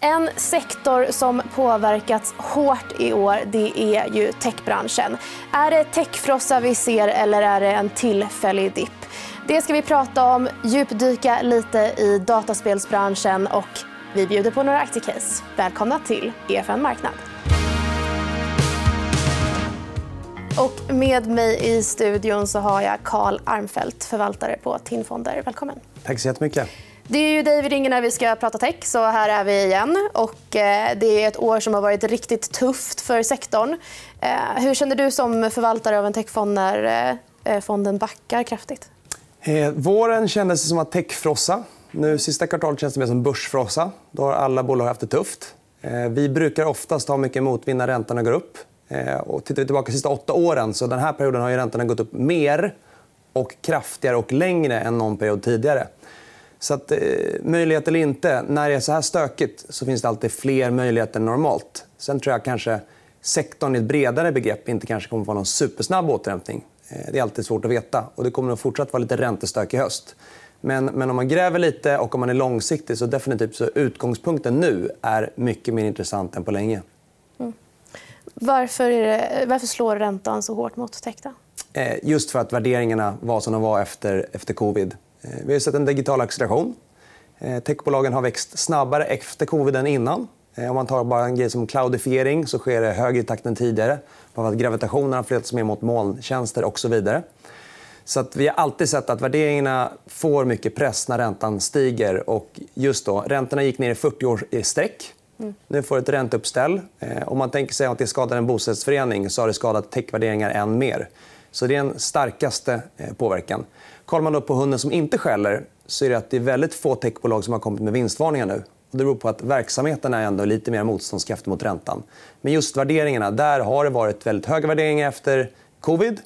En sektor som påverkats hårt i år det är ju techbranschen. Är det techfrossa vi ser eller är det en tillfällig dipp? Det ska vi prata om, djupdyka lite i dataspelsbranschen och vi bjuder på några aktiecase. Välkomna till EFN Marknad. Och med mig i studion så har jag Carl Armfelt, förvaltare på TIN Fonder. Välkommen. Tack så jättemycket. Det är ju dig vi ringer när vi ska prata tech, så här är vi igen. Och, eh, det är ett år som har varit riktigt tufft för sektorn. Eh, hur känner du som förvaltare av en techfond när eh, fonden backar kraftigt? Våren kändes som att techfrossa. Nu sista kvartalet känns det mer som börsfrossa. Då har alla bolag haft det tufft. Vi brukar oftast ha mycket motvind när räntorna går upp. Och tittar vi tillbaka de sista åtta åren så den här perioden har ju räntorna gått upp mer och kraftigare och längre än någon period tidigare. Så att, eh, möjlighet eller inte, när det är så här stökigt så finns det alltid fler möjligheter än normalt. Sen tror jag kanske sektorn i ett bredare begrepp inte kanske kommer att få någon supersnabb återhämtning. Eh, det är alltid svårt att veta. och Det kommer att fortsatt vara lite räntestök i höst. Men, men om man gräver lite och om man är långsiktig så definitivt så utgångspunkten nu är mycket mer intressant än på länge. Mm. Varför, det, varför slår räntan så hårt mot tech? Eh, just för att värderingarna var som de var efter, efter covid. Eh, vi har sett en digital acceleration. Eh, techbolagen har växt snabbare efter covid än innan. Eh, om man tar bara en grej som cloudifiering så sker det högre i takt än tidigare. För att gravitationen har flyttats mer mot molntjänster och så vidare. Så att vi har alltid sett att värderingarna får mycket press när räntan stiger. Och just då, räntorna gick ner i 40 år i sträck. Mm. Nu får ett ränteuppställ. Om man tänker sig att det skadar en bostadsrättsförening så har det skadat techvärderingar än mer. Så det är den starkaste eh, påverkan. Kollar man då på hunden som inte skäller så är det att det är väldigt få techbolag som har kommit med vinstvarningar nu. Det beror på att verksamheten är ändå lite mer motståndskraftig mot räntan. Men just värderingarna, där har det varit väldigt höga värderingar efter covid.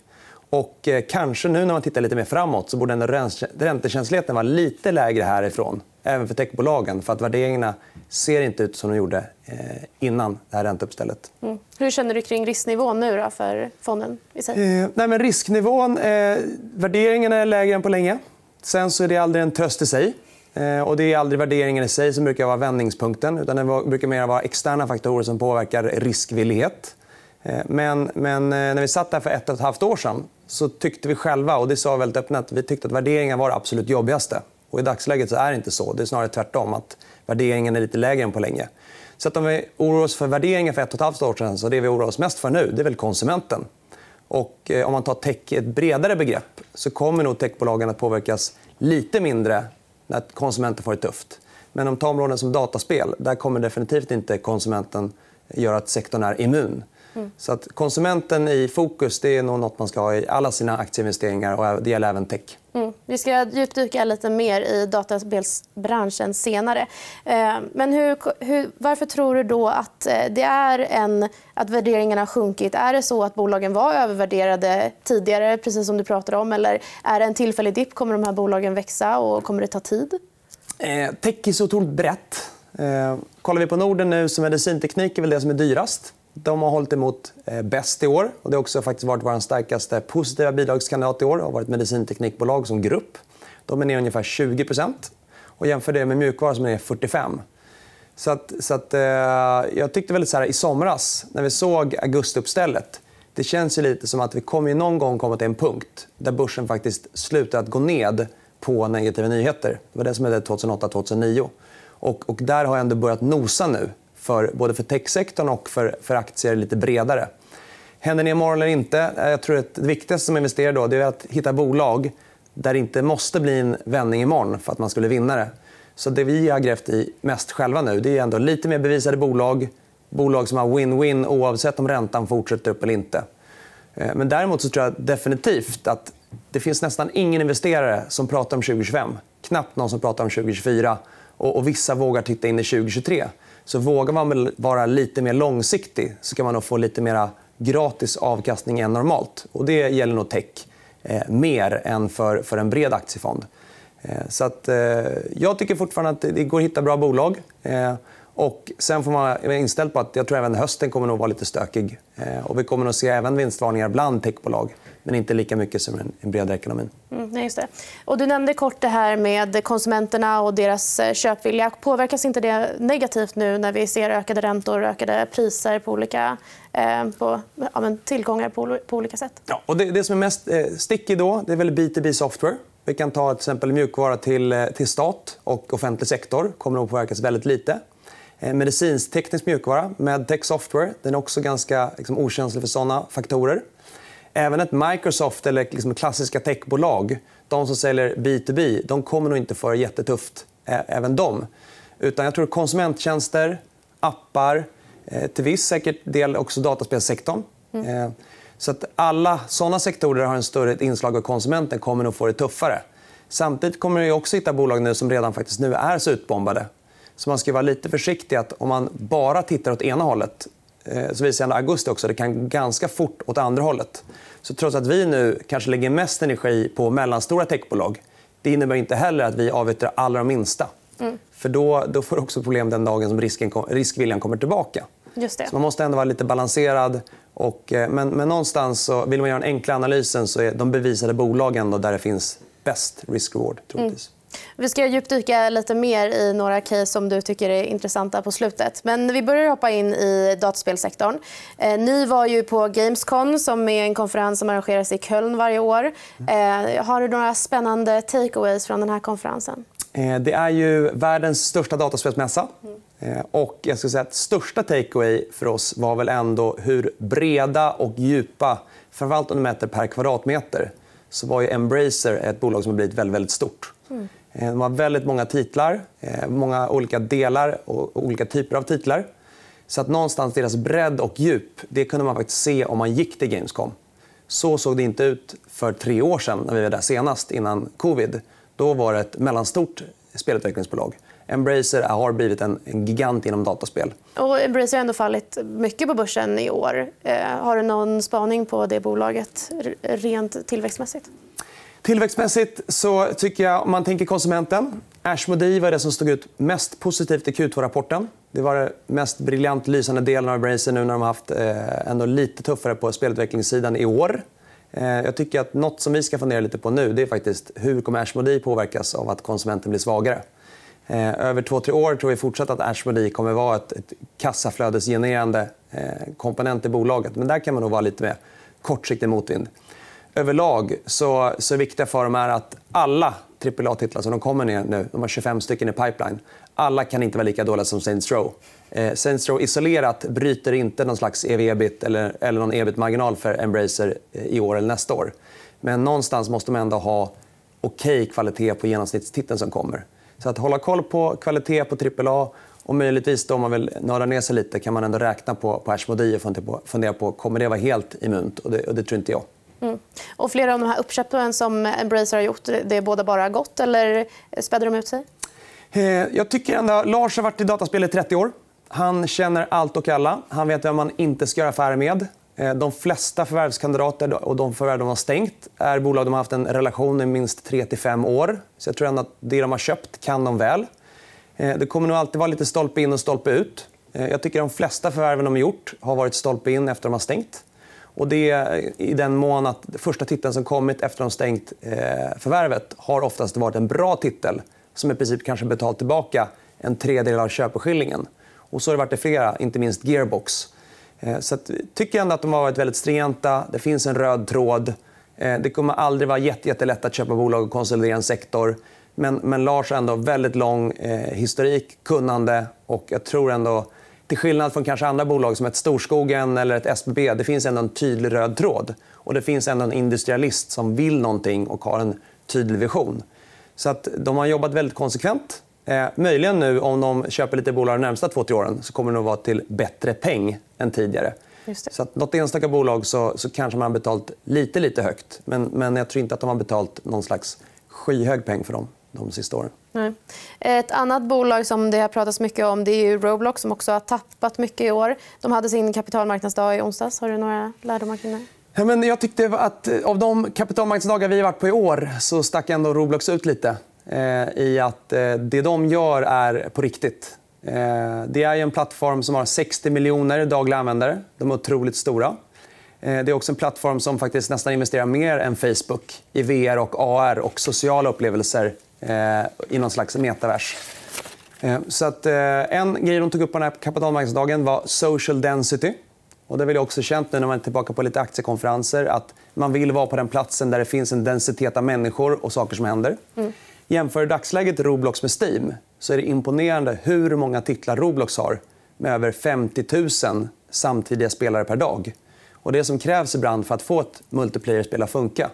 Och eh, kanske nu när man tittar lite mer framåt så borde räntekänsligheten vara lite lägre härifrån. Även för techbolagen. För att värderingarna ser inte ut som de gjorde eh, innan det här ränteuppstället. Mm. Hur känner du kring risknivån nu då för fonden i sig? Eh, nej, men risknivån, eh, värderingarna är lägre än på länge. Sen så är det aldrig en tröst i sig. Eh, och det är aldrig värderingen i sig som brukar vara vändningspunkten. Utan det brukar mer vara externa faktorer som påverkar riskvillighet. Eh, men, men eh, när vi satt där för ett och ett halvt år sedan så tyckte vi själva, och det sa väldigt öppet, att vi tyckte att värderingar var det absolut jobbigaste. Och I dagsläget så är det inte så. Det är snarare tvärtom. att Värderingen är lite lägre än på länge. Så att om vi oroar oss för värderingar för ett och ett halvt år sedan så det vi oroar oss mest för nu det är väl konsumenten. Och om man tar tech i ett bredare begrepp så kommer nog techbolagen att påverkas lite mindre när konsumenten får det tufft. Men om tar områden som dataspel där kommer definitivt inte konsumenten göra att sektorn är immun. Mm. Så att konsumenten i fokus det är nog något man ska ha i alla sina aktieinvesteringar. och Det gäller även tech. Mm. Vi ska djupdyka lite mer i dataspelsbranschen senare. Eh, men hur, hur, varför tror du då att, eh, det är en, att värderingarna har sjunkit? Är det så att bolagen var övervärderade tidigare, precis som du pratade om? Eller är det en tillfällig dipp? Kommer de här bolagen växa och kommer det ta tid? Eh, tech är så otroligt brett. Eh, kollar vi på Norden nu så medicinteknik är väl det som är dyrast. De har hållit emot eh, bäst i år. Och det har också faktiskt varit vår starkaste positiva bidragskandidat i år. Det har varit medicinteknikbolag som grupp. De är ner ungefär 20 och Jämför det med mjukvara som är ner 45 så att, så att, eh, Jag tyckte väldigt så här, i somras, när vi såg augustiuppstället det känns ju lite som att vi kommer någon gång komma till en punkt där börsen faktiskt slutar att gå ned på negativa nyheter. Det var det som hände 2008-2009. Och, och där har jag ändå börjat nosa nu för, både för techsektorn och för, för aktier lite bredare. Händer det imorgon eller inte? Eh, jag tror att det viktigaste som investerare då, det är att hitta bolag där det inte måste bli en vändning imorgon för att man skulle vinna det. Så det vi har grävt i mest själva nu det är ändå lite mer bevisade bolag. Bolag som har win-win oavsett om räntan fortsätter upp eller inte. Eh, men däremot så tror jag definitivt att det finns nästan ingen investerare som pratar om 2025. Knappt någon som pratar om 2024. Och, och vissa vågar titta in i 2023. Så vågar man vara lite mer långsiktig så kan man nog få lite mer gratis avkastning än normalt. Och det gäller nog tech eh, mer än för, för en bred aktiefond. Eh, så att, eh, jag tycker fortfarande att det går att hitta bra bolag. Eh, Och sen får man vara inställd på att jag tror även hösten kommer att vara lite stökig. Eh, och vi kommer att se även vinstvarningar bland techbolag men inte lika mycket som en, en bredare ekonomi. Mm, just det. Och du nämnde kort det här med konsumenterna och deras eh, köpvilja. Påverkas inte det negativt nu när vi ser ökade räntor och ökade priser på olika eh, på, ja, tillgångar på, på, olika sätt? Ja, och det, det som är mest eh, sticky då det är väl B2B software. Vi kan ta till exempel mjukvara till, eh, till stat och offentlig sektor. kommer att påverkas väldigt lite. Medicinsk-teknisk mjukvara, medtech software, den är också ganska liksom, okänslig för såna faktorer. Även ett Microsoft eller liksom klassiska techbolag, de som säljer B2B, de kommer nog inte få det jättetufft, även de. Utan jag tror konsumenttjänster, appar, eh, till viss säkert del också dataspelssektorn. Mm. Så att alla såna sektorer har en större inslag av konsumenten kommer nog få det tuffare. Samtidigt kommer vi också hitta bolag nu som redan faktiskt nu är så utbombade. Så man ska vara lite försiktig. att Om man bara tittar åt ena hållet Eh, så visar augusti också det kan ganska fort åt andra hållet. Så trots att vi nu kanske lägger mest energi på mellanstora techbolag det innebär inte heller att vi avyttrar alla de minsta. Mm. För då, då får du också problem den dagen som risken, riskviljan kommer tillbaka. Just det. Så man måste ändå vara lite balanserad. Och, eh, men, men någonstans så vill man göra den enkla analysen så är de bevisade bolagen där det finns bäst risk-reward. Mm. Vi ska djupdyka lite mer i några case som du tycker är intressanta på slutet. Men vi börjar hoppa in i dataspelsektorn. Eh, ni var ju på Gamescom, som är en konferens som arrangeras i Köln varje år. Eh, har du några spännande takeaways från den här konferensen? Eh, det är ju världens största dataspelsmässa. Mm. Och jag ska säga att största takeaway för oss var väl ändå hur breda och djupa, framförallt om du mäter per kvadratmeter, så var ju Embracer ett bolag som har blivit väldigt, väldigt stort. Mm. Eh, de har väldigt många titlar, eh, många olika delar och olika typer av titlar. Så att någonstans deras bredd och djup det kunde man faktiskt se om man gick till Gamescom. Så såg det inte ut för tre år sedan när vi var där senast, innan covid. Då var det ett mellanstort spelutvecklingsbolag. Embracer har blivit en, gigant inom dataspel. Och Embracer har ändå fallit mycket på börsen i år. Eh, har du någon spaning på det bolaget rent tillväxtmässigt? Tillväxtmässigt så tycker jag, om man tänker konsumenten... Ashmodee var det som stod ut mest positivt i Q2-rapporten. Det var den mest briljant lysande delen av Embracer nu när de har haft eh, ändå lite tuffare på spelutvecklingssidan i år. Eh, jag tycker att något som vi ska fundera lite på nu det är faktiskt hur kommer Ashmodee påverkas av att konsumenten blir svagare. Eh, över två, tre år tror vi fortsatt att Ashmodee kommer vara ett, ett kassaflödesgenererande eh, komponent i bolaget. Men där kan man nog vara lite mer kortsiktig motvind överlag så, så viktiga för dem är att alla AAA-titlar som de kommer ner nu, de har 25 stycken i pipeline, alla kan inte vara lika dåliga som Saints Row. Eh, Saints Row isolerat bryter inte någon slags EV-ebit eller, eller någon ebit-marginal för Embracer eh, i år eller nästa år. Men någonstans måste man ändå ha okej okay kvalitet på genomsnittstiteln som kommer. Så att hålla koll på kvalitet på AAA och möjligtvis då, om man vill nörda ner sig lite kan man ändå räkna på, på Ashmodee och fundera på kommer det vara helt immunt. Och det, och det tror inte jag. Mm. Och flera av de här uppköpen som Embracer har gjort, det är båda bara gott eller späder de ut sig? Eh, jag tycker ändå Lars har varit i dataspel i 30 år. Han känner allt och alla. Han vet vem man inte ska göra affärer med. Eh, de flesta förvärvskandidater och de förvärv de har stängt är bolag de har haft en relation i minst 3-5 år. Så jag tror ändå att det de har köpt kan de väl. Eh, det kommer nog alltid vara lite stolpe in och stolpe ut. Jag tycker de flesta förvärven de har gjort har varit stolpe in efter att de har stängt. Och det i den mån att första titeln som kommit efter de stängt eh, förvärvet har oftast varit en bra titel som i princip kanske betalt tillbaka en tredjedel av köpeskillingen. Och så har det varit i flera, inte minst Gearbox. Eh, så att, tycker jag ändå att de har varit väldigt stringenta. Det finns en röd tråd. Eh, det kommer aldrig vara jättelätt att köpa bolag och konsolidera en sektor. Men, men Lars har ändå väldigt lång eh, historik, kunnande och jag tror ändå till skillnad från kanske andra bolag som ett Storskogen eller ett SBB, det finns ändå en tydlig röd tråd. Och det finns ändå en industrialist som vill någonting och har en tydlig vision. Så att de har jobbat väldigt konsekvent. Eh, möjligen nu, om de köper lite bolag de närmsta två, tre åren så kommer det nog vara till bättre peng än tidigare. Så att något enstaka bolag så, så kanske man har betalt lite, lite högt. Men, men jag tror inte att de har betalt någon slags skyhög peng för dem de sista åren. Nej. Ett annat bolag som det har pratats mycket om det är Roblox som också har tappat mycket i år. De hade sin kapitalmarknadsdag i onsdags. Har du några lärdomar kring det? Ja, men jag tyckte att eh, av de kapitalmarknadsdagar vi har varit på i år så stack ändå Roblox ut lite. Eh, I att eh, det de gör är på riktigt. Det är en plattform som har 60 miljoner dagliga användare. De är otroligt stora. Det är också en plattform som faktiskt nästan investerar mer än Facebook i VR och AR och sociala upplevelser i någon slags metavers. Så att, en grej de tog upp på den här kapitalmarknadsdagen var social density. Och det är väl också känt nu när man är tillbaka på lite aktiekonferenser att man vill vara på den platsen där det finns en densitet av människor och saker som händer. Mm. Jämför dagsläget Roblox med Steam så är det imponerande hur många titlar Roblox har med över 50 000 samtidiga spelare per dag. Och det som krävs ibland för att få ett multiplayer-spel att funka.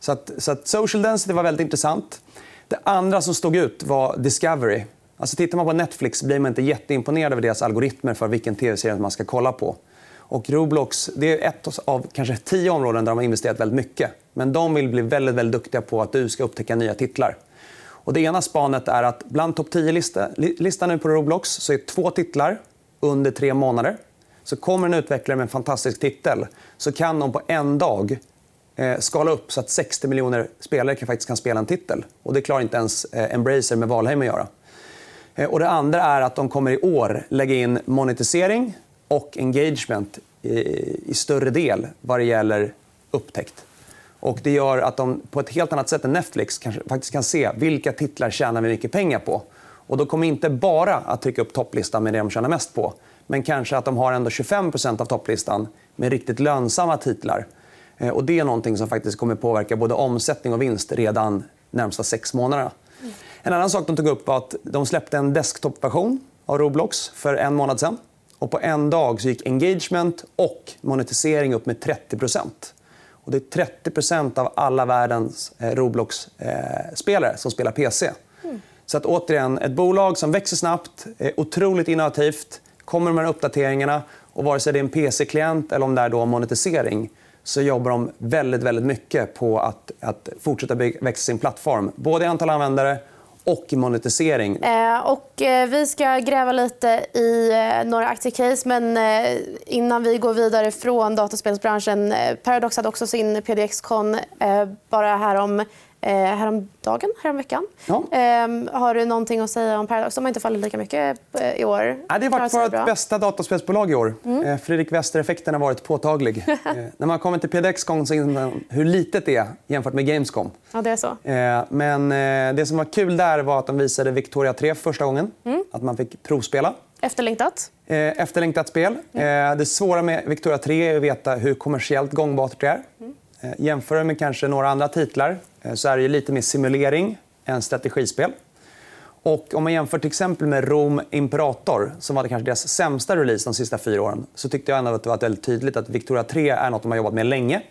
Så, att, så att social density var väldigt intressant. Det andra som stod ut var Discovery. Alltså tittar man på Netflix blir man inte jätteimponerad över deras algoritmer för vilken tv-serie man ska kolla på. Och Roblox det är ett av kanske tio områden där de har investerat väldigt mycket. Men de vill bli väldigt, väldigt duktiga på att du ska upptäcka nya titlar. Och det ena spanet är att bland topp 10-listan nu på Roblox så är två titlar under tre månader. Så kommer en utvecklare med en fantastisk titel så kan de på en dag Eh, skala upp så att 60 miljoner spelare kan, faktiskt kan spela en titel. Och Det klarar inte ens eh, Embracer med Valheim att göra. Eh, och det andra är att de kommer i år lägga in monetisering och engagement i, i större del vad det gäller upptäckt. Och det gör att de på ett helt annat sätt än Netflix kanske, faktiskt kan se vilka titlar tjänar vi mycket pengar på. Och De kommer inte bara att trycka upp topplistan med det de tjänar mest på. Men kanske att de har ändå 25% av topplistan med riktigt lönsamma titlar. Eh, och det är någonting som faktiskt kommer påverka både omsättning och vinst redan de närmsta sex månaderna. En annan sak de tog upp var att de släppte en desktop-version av Roblox för en månad sen. Och på en dag så gick engagement och monetisering upp med 30 och Det är 30% av alla världens eh, Roblox-spelare som spelar PC. Mm. Så att återigen, ett bolag som växer snabbt, är otroligt innovativt, kommer med de här uppdateringarna och vare sig det är en PC-klient eller om det är då monetisering så jobbar de väldigt, väldigt mycket på att, att fortsätta växa sin plattform. Både i antal användare och monetisering. Eh, och, eh, vi ska gräva lite i eh, några aktiecase. Men eh, innan vi går vidare från dataspelsbranschen... Eh, Paradox hade också sin PDX-con eh, bara härom häromdagen, häromveckan. Ja. Eh, har du någonting att säga om Paradox? De har inte fallit lika mycket eh, i år. Ja, det har varit vårt bästa dataspelsbolag i år. Mm. Eh, Fredrik Wester-effekten har varit påtaglig. eh, när man kommer till PDX-con så inser man hur litet det är jämfört med Gamescom. Ja, det är så. Eh, men eh, det som var kul där var att de visade Victoria 3 för första gången. Mm. Att man fick provspela. Efterlängtat. Efterlängtat spel. Mm. Det svåra med Victoria 3 är att veta hur kommersiellt gångbart det är. Eh, jämför med kanske några andra titlar eh, så är det lite mer simulering än strategispel. Och om man jämför till exempel med Rom Imperator, som var kanske deras sämsta release de sista fyra åren, så tyckte jag ändå att det var väldigt tydligt att Victoria 3 är något de har jobbat med länge.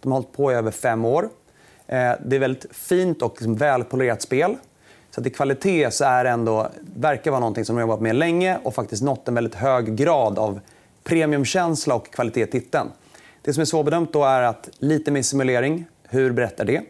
De har hållit på i över fem år. Eh, det är väldigt fint och liksom välpolerat spel. Så att I kvalitet så är det ändå, verkar vara något som de har jobbat med länge och faktiskt nått en väldigt hög grad av premiumkänsla och kvalitet i titeln. Det som är svårbedömt då är att lite mer simulering. Hur berättar det?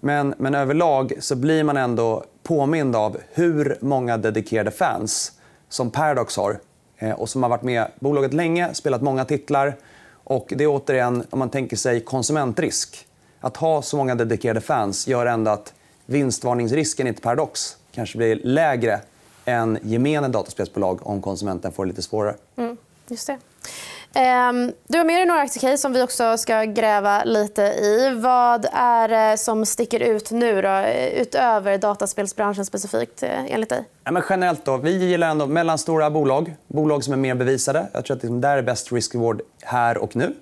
Men, men överlag så blir man ändå påmind av hur många dedikerade fans som Paradox har eh, och som har varit med bolaget länge, spelat många titlar. Och det är återigen, om man tänker sig konsumentrisk. Att ha så många dedikerade fans gör ändå att vinstvarningsrisken i ett Paradox kanske blir lägre än gemene dataspelsbolag om konsumenten får det lite svårare. Mm, just det. Ehm, du har med dig några aktiecase som vi också ska gräva lite i. Vad är det som sticker ut nu då, utöver dataspelsbranschen specifikt eh, enligt dig? Ja, men generellt då, vi gillar ändå mellanstora bolag. Bolag som är mer bevisade. Jag tror att det där är best risk-reward här och nu.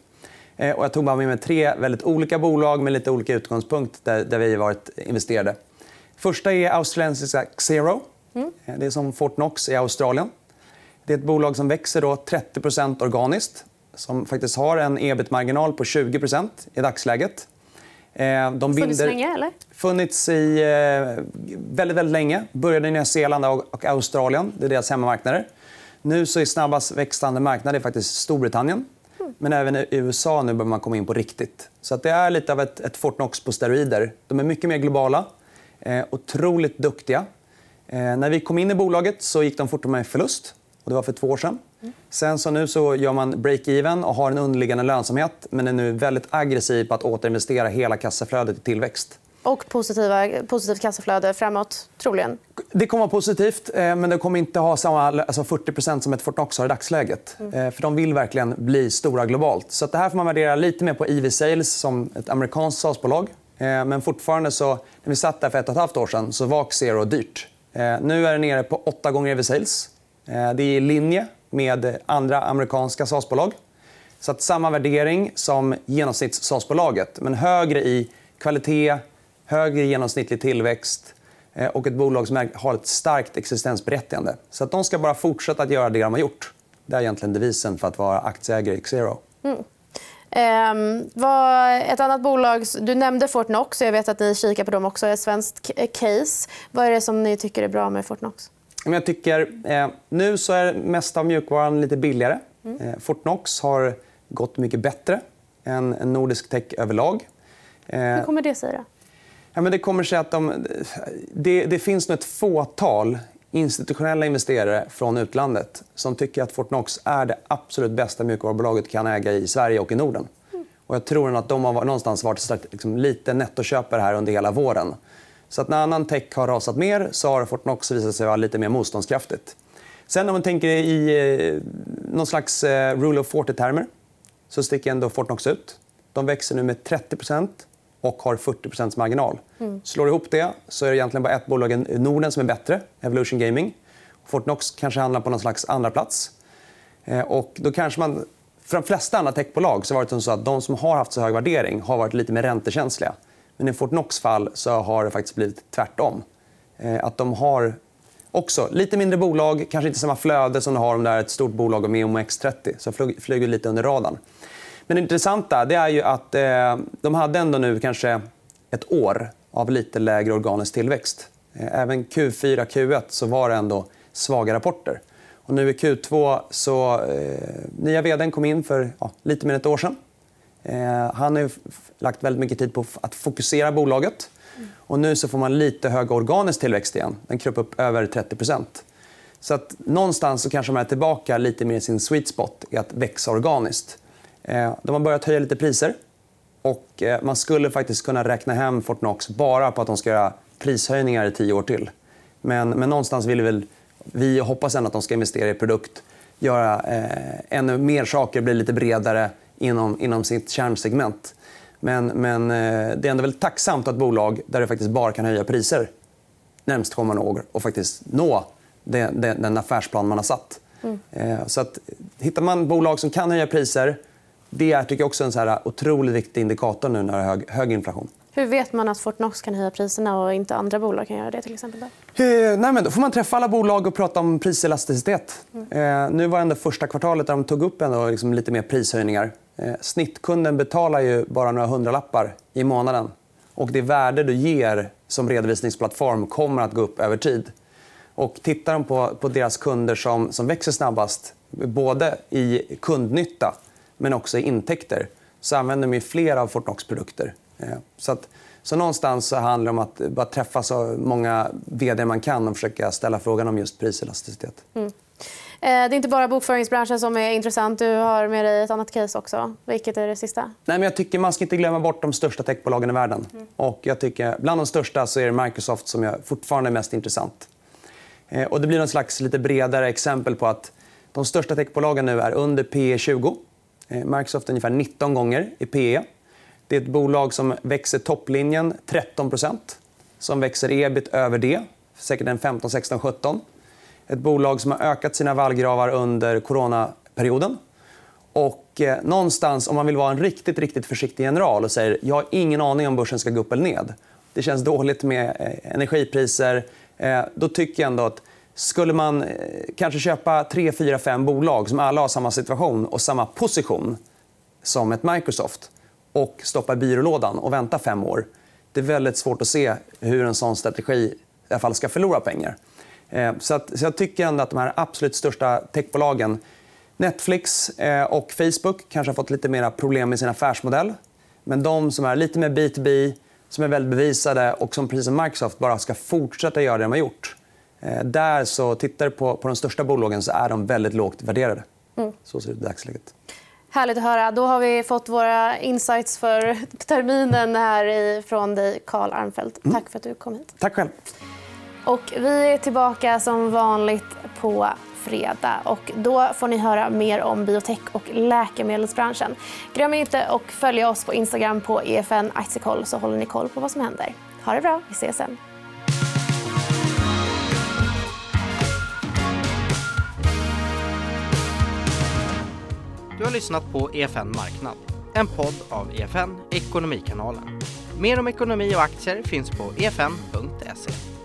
Eh, och jag tog bara med mig tre väldigt olika bolag med lite olika utgångspunkt där, där vi varit investerade. Första är australiensiska Xero. Mm. Eh, det är som Fortnox i Australien. Det är ett bolag som växer då 30% organiskt som faktiskt har en ebit-marginal på 20% i dagsläget. Eh, de binder... Funnits länge? Eller? funnits i eh, väldigt, väldigt länge. Började i Nya Zeeland och Australien. Det är deras hemmamarknader. Nu så är snabbast växande marknad är faktiskt Storbritannien. Mm. Men även i USA nu börjar man komma in på riktigt. Så att det är lite av ett, ett Fortnox på steroider. De är mycket mer globala. Eh, otroligt duktiga. Eh, när vi kom in i bolaget så gick de fortfarande med förlust. Och det var för två år sedan. Sen så nu så gör man break-even och har en underliggande lönsamhet men är nu väldigt aggressiv på att återinvestera hela kassaflödet i tillväxt. Och positiva, positivt kassaflöde framåt, troligen. Det kommer att vara positivt, eh, men det kommer inte ha samma alltså 40% som ett Fortnox har i dagsläget. Mm. För De vill verkligen bli stora globalt. Så det här får man värdera lite mer på EV Sales som ett amerikanskt SaaS-bolag. Men fortfarande, så, när vi satt där för ett och ett halvt år sedan, så var Xero dyrt. Nu är det nere på åtta gånger EV Sales. Eh, det är i linje med andra amerikanska SaaS-bolag. Så att samma värdering som genomsnitts SaaS-bolaget, men högre i kvalitet, högre genomsnittlig tillväxt eh, och ett bolag som har ett starkt existensberättigande. Så att de ska bara fortsätta att göra det de har gjort. Det är egentligen devisen för att vara aktieägare i Xero. Mm. Ehm, vad, ett annat bolag, du nämnde Fortnox. Jag vet att ni kikar på dem också. Ett svenskt case. Vad är det som ni tycker är bra med Fortnox? Jag tycker, eh, nu så är mest av mjukvaran lite billigare. Mm. Eh, Fortnox har gått mycket bättre än, än nordisk tech överlag. Eh, Hur kommer det sig? Då? Ja, men det kommer sig att de, det, det finns nog ett fåtal institutionella investerare från utlandet som tycker att Fortnox är det absolut bästa mjukvarubolaget kan äga i Sverige och i Norden. Mm. Och jag tror att de har någonstans varit liksom, lite nettoköpare här under hela våren. Så att när annan tech har rasat mer så har Fortnox visat sig vara lite mer motståndskraftigt. Sen om man tänker i eh, någon slags eh, rule of 40-termer så sticker ändå Fortnox ut. De växer nu med 30% och har 40% marginal. Mm. Slår ihop det så är det egentligen bara ett bolag i Norden som är bättre, Evolution Gaming. Fortnox kanske handlar på någon slags andra plats. Eh, och då kanske man, för de flesta andra techbolag så har det varit så att de som har haft så hög värdering har varit lite mer räntekänsliga. Men i Fortnox fall så har det faktiskt blivit tvärtom. Eh, att de har också lite mindre bolag, kanske inte samma flöde som de har om det är ett stort bolag med OMX30. Så flyger lite under radarn. Men det intressanta det är ju att eh, de hade ändå nu kanske ett år av lite lägre organisk tillväxt. Eh, även Q4 Q1 så var det ändå svaga rapporter. Och nu i Q2 så... Eh, nya vd kom in för ja, lite mer än ett år sedan. Eh, han har lagt väldigt mycket tid på att fokusera bolaget. Och nu så får man lite hög organisk tillväxt igen. Den kröp upp över 30% så att någonstans så kanske man är tillbaka lite mer i sin sweet spot i att växa organiskt. Eh, de har börjat höja lite priser. Och eh, man skulle faktiskt kunna räkna hem Fortnox bara på att de ska göra prishöjningar i tio år till. Men, men någonstans vill vi, väl, vi hoppas ändå att de ska investera i produkt, göra eh, ännu mer saker, bli lite bredare inom, inom sitt kärnsegment. Men, men eh, det är ändå väldigt tacksamt att bolag där du faktiskt bara kan höja priser närmast kommande år och faktiskt nå den, den, den affärsplan man har satt. Mm. Eh, så att, hittar man bolag som kan höja priser det är tycker jag också en så här otroligt viktig indikator nu när det är hög, hög inflation. Hur vet man att Fortnox kan höja priserna och inte andra bolag kan göra det? till exempel? Då? Eh, nej, men då får man träffa alla bolag och prata om priselasticitet. Mm. Eh, nu var det första kvartalet där de tog upp ändå liksom lite mer prishöjningar. Eh, snittkunden betalar ju bara några hundralappar i månaden. Och det värde du ger som redovisningsplattform kommer att gå upp över tid. Och tittar de på, på deras kunder som, som växer snabbast både i kundnytta men också i intäkter så använder de flera av Fortnox produkter. Eh, så, att, så någonstans så handlar det om att bara träffa så många vd man kan och försöka ställa frågan om just priselasticitet. Mm. Eh, det är inte bara bokföringsbranschen som är intressant. Du har med dig ett annat case också. Vilket är det sista? Nej, men jag tycker man ska inte glömma bort de största techbolagen i världen. Mm. Och jag tycker, bland de största så är det Microsoft som jag fortfarande är mest intressant. Eh, och det blir en slags lite bredare exempel på att de största techbolagen nu är under P 20 Eh, Microsoft ungefär 19 gånger i PE. Det är ett bolag som växer topplinjen 13% som växer ebit över det, säkert en 15, 16, 17. Ett bolag som har ökat sina vallgravar under coronaperioden. Och eh, någonstans, om man vill vara en riktigt, riktigt försiktig general och säger jag har ingen aning om börsen ska gå upp eller ned. Det känns dåligt med eh, energipriser. Eh, då tycker jag ändå att skulle man eh, kanske köpa tre, fyra, fem bolag som alla har samma situation och samma position som ett Microsoft och stoppa i byrålådan och vänta fem år. Det är väldigt svårt att se hur en sån strategi i alla fall ska förlora pengar. Eh, så, att, så jag tycker ändå att de här absolut största techbolagen Netflix eh, och Facebook kanske har fått lite mer problem med sin affärsmodell. Men de som är lite mer B2B, som är väldigt bevisade och som precis som Microsoft bara ska fortsätta göra det de har gjort Eh, där så tittar på, på de största bolagen så är de väldigt lågt värderade. Mm. Så ser det ut i dagsläget. Härligt att höra. Då har vi fått våra insights för terminen här från dig, Karl Armfelt. Mm. Tack för att du kom hit. Tack själv. Och vi är tillbaka som vanligt på fredag. Och då får ni höra mer om biotech och läkemedelsbranschen. Glöm inte att följa oss på Instagram på EFN Aktiekoll så håller ni koll på vad som händer. Ha det bra. Vi ses sen. Du har lyssnat på EFN Marknad, en podd av EFN Ekonomikanalen. Mer om ekonomi och aktier finns på efn.se.